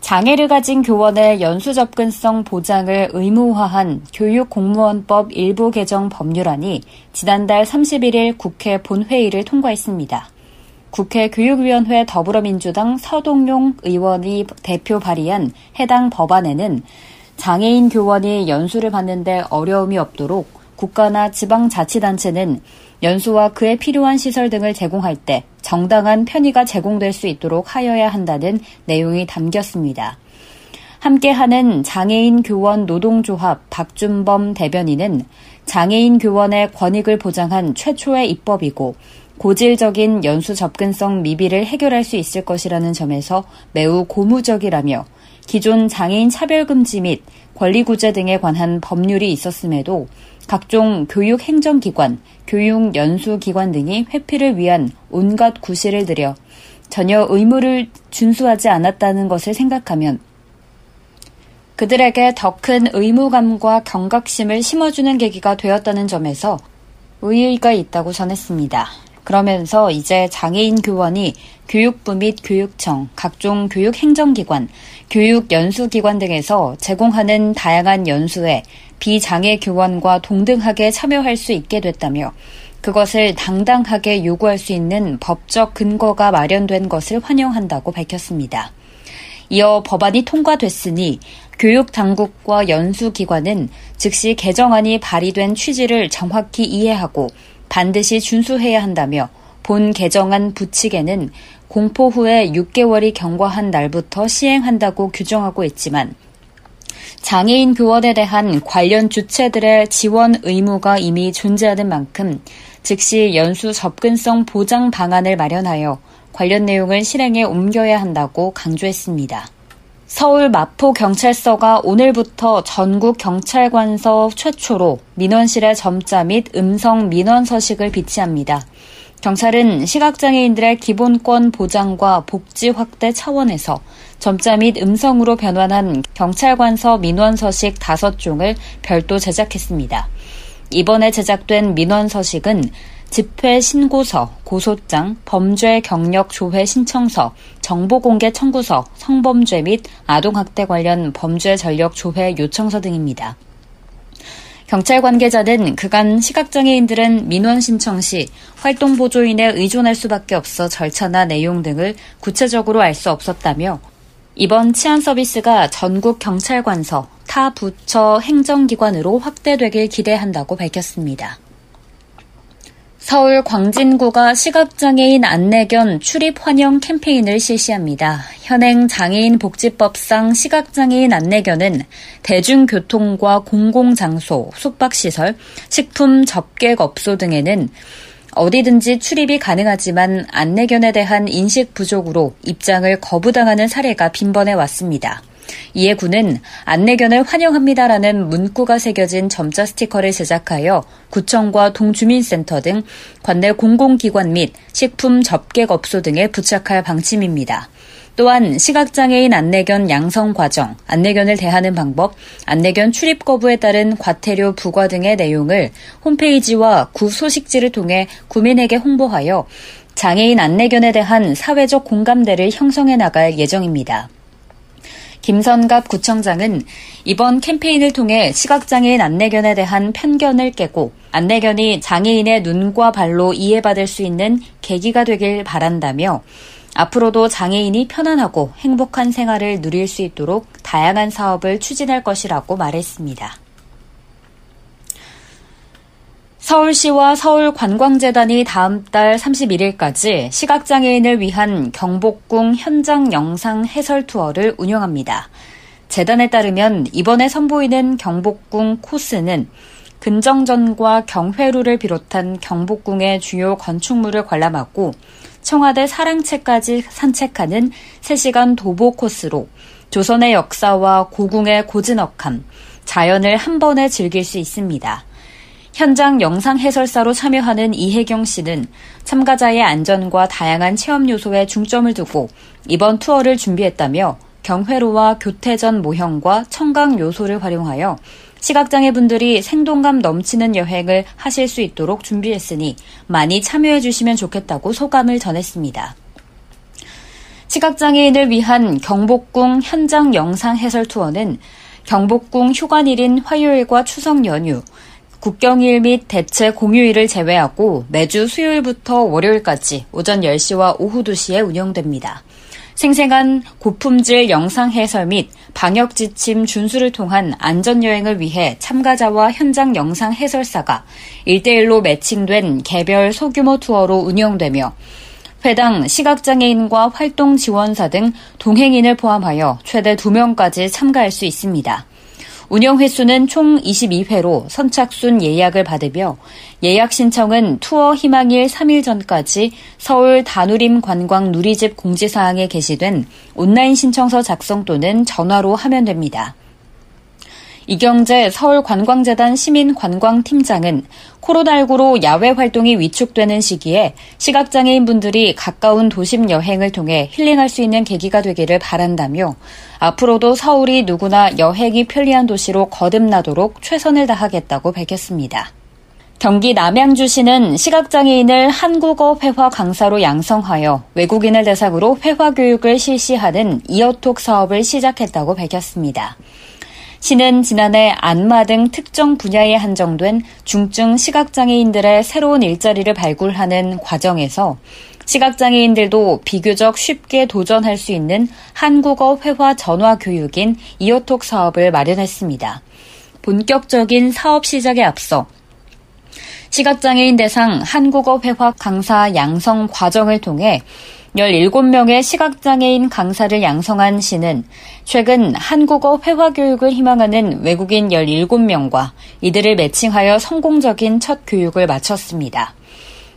장애를 가진 교원의 연수 접근성 보장을 의무화한 교육공무원법 일부 개정 법률안이 지난달 31일 국회 본회의를 통과했습니다. 국회 교육위원회 더불어민주당 서동용 의원이 대표 발의한 해당 법안에는 장애인 교원이 연수를 받는데 어려움이 없도록 국가나 지방자치단체는 연수와 그에 필요한 시설 등을 제공할 때 정당한 편의가 제공될 수 있도록 하여야 한다는 내용이 담겼습니다. 함께하는 장애인 교원 노동조합 박준범 대변인은 장애인 교원의 권익을 보장한 최초의 입법이고 고질적인 연수 접근성 미비를 해결할 수 있을 것이라는 점에서 매우 고무적이라며 기존 장애인 차별금지 및 권리구제 등에 관한 법률이 있었음에도 각종 교육 행정기관, 교육 연수기관 등이 회피를 위한 온갖 구실을 들여 전혀 의무를 준수하지 않았다는 것을 생각하면 그들에게 더 큰 의무감과 경각심을 심어주는 계기가 되었다는 점에서 의의가 있다고 전했습니다. 그러면서 이제 장애인 교원이 교육부 및 교육청, 각종 교육 행정기관, 교육 연수기관 등에서 제공하는 다양한 연수에 비장애 교원과 동등하게 참여할 수 있게 됐다며 그것을 당당하게 요구할 수 있는 법적 근거가 마련된 것을 환영한다고 밝혔습니다. 이어 법안이 통과됐으니 교육 당국과 연수기관은 즉시 개정안이 발의된 취지를 정확히 이해하고 반드시 준수해야 한다며 본 개정안 부칙에는 공포 후에 6개월이 경과한 날부터 시행한다고 규정하고 있지만 장애인 교원에 대한 관련 주체들의 지원 의무가 이미 존재하는 만큼 즉시 연수 접근성 보장 방안을 마련하여 관련 내용을 실행에 옮겨야 한다고 강조했습니다. 서울 마포경찰서가 오늘부터 전국 경찰관서 최초로 민원실의 점자 및 음성 민원 서식을 비치합니다. 경찰은 시각장애인들의 기본권 보장과 복지 확대 차원에서 점자 및 음성으로 변환한 경찰관서 민원 서식 5종을 별도 제작했습니다. 이번에 제작된 민원 서식은 집회 신고서, 고소장, 범죄 경력 조회 신청서, 정보 공개 청구서, 성범죄 및 아동학대 관련 범죄 전력 조회 요청서 등입니다. 경찰 관계자는 그간 시각장애인들은 민원 신청 시 활동 보조인에 의존할 수밖에 없어 절차나 내용 등을 구체적으로 알 수 없었다며 이번 치안 서비스가 전국 경찰관서, 타 부처 행정기관으로 확대되길 기대한다고 밝혔습니다. 서울 광진구가 시각장애인 안내견 출입 환영 캠페인을 실시합니다. 현행 장애인 복지법상 시각장애인 안내견은 대중교통과 공공장소, 숙박시설, 식품 접객업소 등에는 어디든지 출입이 가능하지만 안내견에 대한 인식 부족으로 입장을 거부당하는 사례가 빈번해 왔습니다. 이에 군은 안내견을 환영합니다라는 문구가 새겨진 점자 스티커를 제작하여 구청과 동주민센터 등 관내 공공기관 및 식품 접객업소 등에 부착할 방침입니다. 또한 시각장애인 안내견 양성 과정, 안내견을 대하는 방법, 안내견 출입 거부에 따른 과태료 부과 등의 내용을 홈페이지와 구 소식지를 통해 구민에게 홍보하여 장애인 안내견에 대한 사회적 공감대를 형성해 나갈 예정입니다. 김선갑 구청장은 이번 캠페인을 통해 시각장애인 안내견에 대한 편견을 깨고 안내견이 장애인의 눈과 발로 이해받을 수 있는 계기가 되길 바란다며 앞으로도 장애인이 편안하고 행복한 생활을 누릴 수 있도록 다양한 사업을 추진할 것이라고 말했습니다. 서울시와 서울관광재단이 다음 달 31일까지 시각장애인을 위한 경복궁 현장 영상 해설 투어를 운영합니다. 재단에 따르면 이번에 선보이는 경복궁 코스는 근정전과 경회루를 비롯한 경복궁의 주요 건축물을 관람하고 청와대 사랑채까지 산책하는 3시간 도보 코스로 조선의 역사와 고궁의 고즈넉함, 자연을 한 번에 즐길 수 있습니다. 현장 영상 해설사로 참여하는 이혜경 씨는 참가자의 안전과 다양한 체험 요소에 중점을 두고 이번 투어를 준비했다며 경회로와 교태전 모형과 청강 요소를 활용하여 시각장애 분들이 생동감 넘치는 여행을 하실 수 있도록 준비했으니 많이 참여해 주시면 좋겠다고 소감을 전했습니다. 시각장애인을 위한 경복궁 현장 영상 해설 투어는 경복궁 휴관일인 화요일과 추석 연휴, 국경일 및 대체 공휴일을 제외하고 매주 수요일부터 월요일까지 오전 10시와 오후 2시에 운영됩니다. 생생한 고품질 영상 해설 및 방역 지침 준수를 통한 안전 여행을 위해 참가자와 현장 영상 해설사가 1대1로 매칭된 개별 소규모 투어로 운영되며 회당 시각장애인과 활동 지원사 등 동행인을 포함하여 최대 2명까지 참가할 수 있습니다. 운영 횟수는 총 22회로 선착순 예약을 받으며 예약 신청은 투어 희망일 3일 전까지 서울 다누림 관광 누리집 공지사항에 게시된 온라인 신청서 작성 또는 전화로 하면 됩니다. 이경재 서울관광재단 시민관광팀장은 코로나19로 야외 활동이 위축되는 시기에 시각장애인 분들이 가까운 도심 여행을 통해 힐링할 수 있는 계기가 되기를 바란다며 앞으로도 서울이 누구나 여행이 편리한 도시로 거듭나도록 최선을 다하겠다고 밝혔습니다. 경기 남양주시는 시각장애인을 한국어 회화 강사로 양성하여 외국인을 대상으로 회화 교육을 실시하는 이어톡 사업을 시작했다고 밝혔습니다. 시는 지난해 안마 등 특정 분야에 한정된 중증 시각장애인들의 새로운 일자리를 발굴하는 과정에서 시각장애인들도 비교적 쉽게 도전할 수 있는 한국어 회화 전화 교육인 이어톡 사업을 마련했습니다. 본격적인 사업 시작에 앞서 시각장애인 대상 한국어 회화 강사 양성 과정을 통해 17명의 시각장애인 강사를 양성한 시는 최근 한국어 회화 교육을 희망하는 외국인 17명과 이들을 매칭하여 성공적인 첫 교육을 마쳤습니다.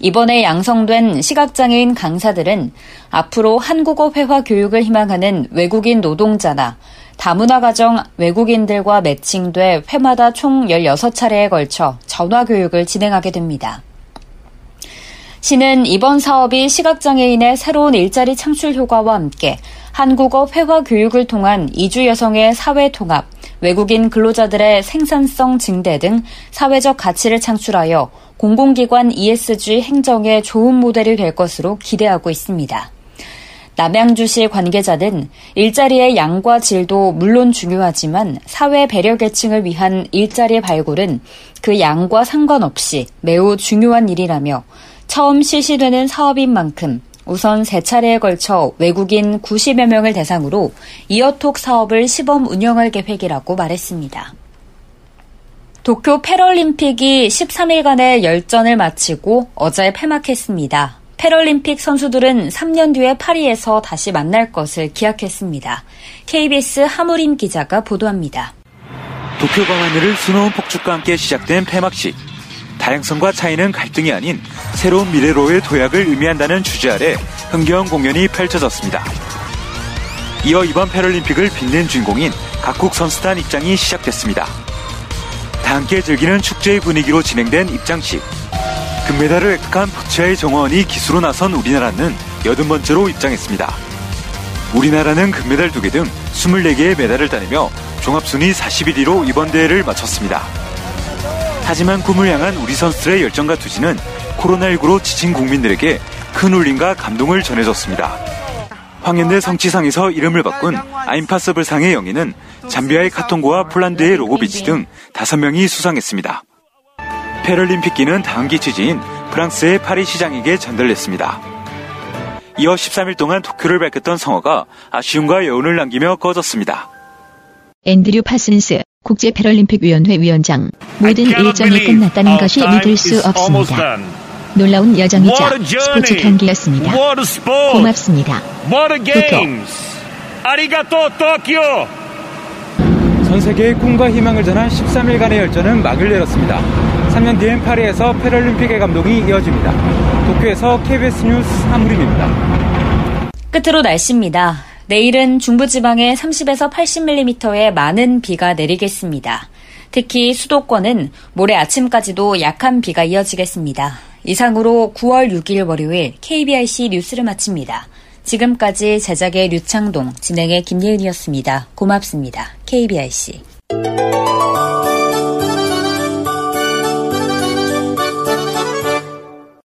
이번에 양성된 시각장애인 강사들은 앞으로 한국어 회화 교육을 희망하는 외국인 노동자나 다문화 가정 외국인들과 매칭돼 회마다 총 16차례에 걸쳐 전화 교육을 진행하게 됩니다. 시는 이번 사업이 시각장애인의 새로운 일자리 창출 효과와 함께 한국어 회화 교육을 통한 이주 여성의 사회 통합, 외국인 근로자들의 생산성 증대 등 사회적 가치를 창출하여 공공기관 ESG 행정의 좋은 모델이 될 것으로 기대하고 있습니다. 남양주시 관계자는 일자리의 양과 질도 물론 중요하지만 사회 배려 계층을 위한 일자리 발굴은 그 양과 상관없이 매우 중요한 일이라며 처음 실시되는 사업인 만큼 우선 세 차례에 걸쳐 외국인 90여 명을 대상으로 이어톡 사업을 시범 운영할 계획이라고 말했습니다. 도쿄 패럴림픽이 13일간의 열전을 마치고 어제 폐막했습니다. 패럴림픽 선수들은 3년 뒤에 파리에서 다시 만날 것을 기약했습니다. KBS 하무림 기자가 보도합니다. 도쿄 광하늘을 수놓은 폭죽과 함께 시작된 폐막식. 다양성과 차이는 갈등이 아닌 새로운 미래로의 도약을 의미한다는 주제 아래 흥겨운 공연이 펼쳐졌습니다. 이어 이번 패럴림픽을 빛낸 주인공인 각국 선수단 입장이 시작됐습니다. 다 함께 즐기는 축제의 분위기로 진행된 입장식. 금메달을 획득한 부치아의 정원이 기수로 나선 우리나라는 여든 번째로 입장했습니다. 우리나라는 금메달 2개 등 24개의 메달을 따내며 종합순위 41위로 이번 대회를 마쳤습니다. 하지만 꿈을 향한 우리 선수들의 열정과 투지는 코로나19로 지친 국민들에게 큰 울림과 감동을 전해줬습니다. 황현대 성취상에서 이름을 바꾼 아임파서블 상의 영예는 잠비아의 카통고와 폴란드의 로고비치 등 5명이 수상했습니다. 패럴림픽기는 다음기 취지인 프랑스의 파리 시장에게 전달됐습니다. 이어 13일 동안 도쿄를 밝혔던 성화가 아쉬움과 여운을 남기며 꺼졌습니다. 앤드류 파슨스 국제 패럴림픽 위원회 위원장 모든 일정이 끝났다는 것이 믿을 수 없습니다. 놀라운 여정이자 스포츠 경기였습니다. 고맙습니다. 도쿄. 전 세계의 꿈과 희망을 전한 13일간의 열전은 막을 내렸습니다. 3년 뒤엔 파리에서 패럴림픽의 감동이 이어집니다. 도쿄에서 KBS 뉴스 사무림입니다. 끝으로 날씨입니다. 내일은 중부지방에 30에서 80mm의 많은 비가 내리겠습니다. 특히 수도권은 모레 아침까지도 약한 비가 이어지겠습니다. 이상으로 9월 6일 월요일 KBIC 뉴스를 마칩니다. 지금까지 제작의 류창동, 진행의 김예은이었습니다. 고맙습니다. KBIC.